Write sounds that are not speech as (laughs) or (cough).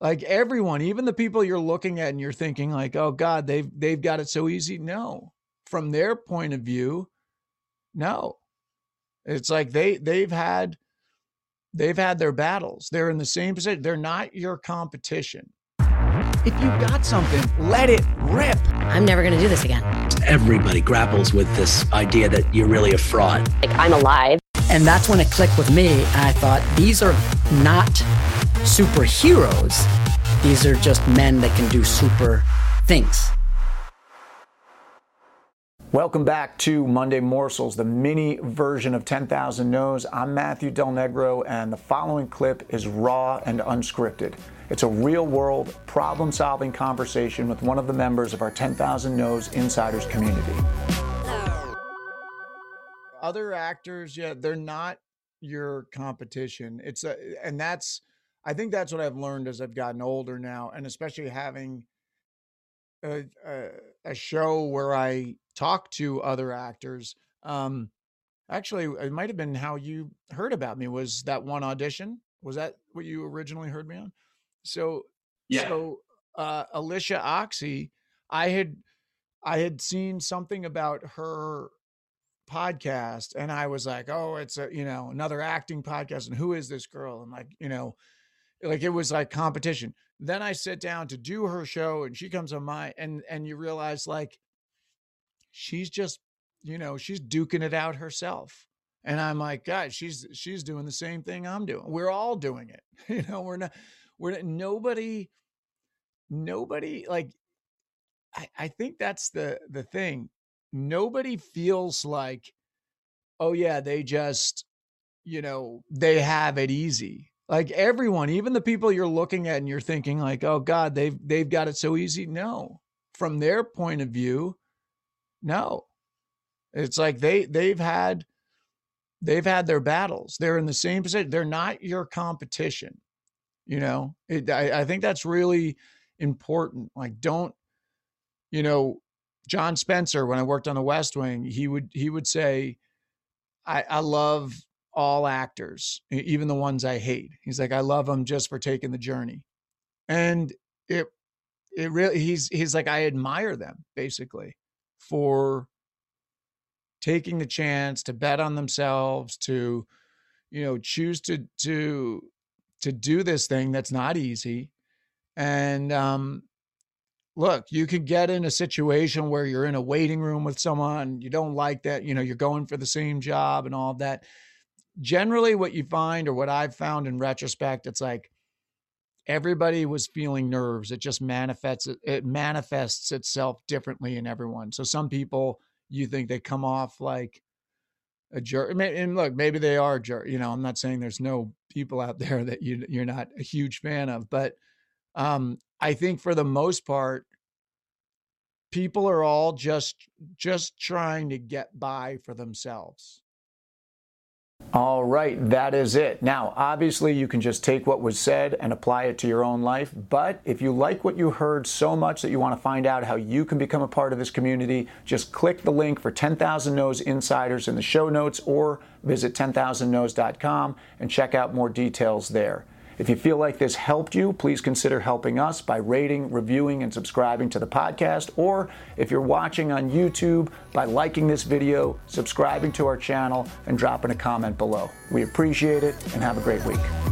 Like everyone, even the people you're looking at and you're thinking like, "Oh god, they've they've got it so easy." No. From their point of view, no. It's like they they've had they've had their battles. They're in the same position. They're not your competition. If you've got something, let it rip. I'm never going to do this again. Everybody grapples with this idea that you're really a fraud. Like, I'm alive. And that's when it clicked with me. And I thought, these are not superheroes. These are just men that can do super things. Welcome back to Monday Morsels, the mini version of 10,000 No's. I'm Matthew Del Negro, and the following clip is raw and unscripted. It's a real world, problem solving conversation with one of the members of our 10,000 No's Insiders community. Other actors, yeah, they're not your competition. It's a, and that's, I think that's what I've learned as I've gotten older now, and especially having a, a, a show where I talk to other actors. Um, actually, it might have been how you heard about me. Was that one audition? Was that what you originally heard me on? So yeah. So uh, Alicia Oxy, I had I had seen something about her podcast and I was like, oh, it's a, you know, another acting podcast. And who is this girl? And like, you know, like it was like competition. Then I sit down to do her show and she comes on my and and you realize like she's just, you know, she's duking it out herself. And I'm like, guys, she's she's doing the same thing I'm doing. We're all doing it. (laughs) You know, we're not we're nobody nobody like I, I think that's the the thing nobody feels like oh yeah they just you know they have it easy like everyone even the people you're looking at and you're thinking like oh god they've they've got it so easy. No. From their point of view no. It's like they they've had they've had their battles. They're in the same position they're not your competition you know, it, I, I think that's really important. Like, don't, you know, John Spencer, when I worked on the West Wing, he would he would say, I, I love all actors, even the ones I hate. He's like, I love them just for taking the journey. And it it really he's he's like, I admire them basically for taking the chance to bet on themselves, to, you know, choose to to to do this thing that's not easy. And um, look, you could get in a situation where you're in a waiting room with someone, you don't like that, you know, you're going for the same job and all that. Generally, what you find, or what I've found in retrospect, it's like everybody was feeling nerves. It just manifests it manifests itself differently in everyone. So some people you think they come off like a jerk. And look, maybe they are jerk. You know, I'm not saying there's no people out (laughs) there that you you're not a huge fan of, but um, I think for the most part, people are all just just trying to get by for themselves. All right, that is it. Now, obviously, you can just take what was said and apply it to your own life. But if you like what you heard so much that you want to find out how you can become a part of this community, just click the link for 10,000 No's Insiders in the show notes or visit 10,000nos.com and check out more details there. If you feel like this helped you, please consider helping us by rating, reviewing, and subscribing to the podcast. Or if you're watching on YouTube, by liking this video, subscribing to our channel, and dropping a comment below. We appreciate it and have a great week.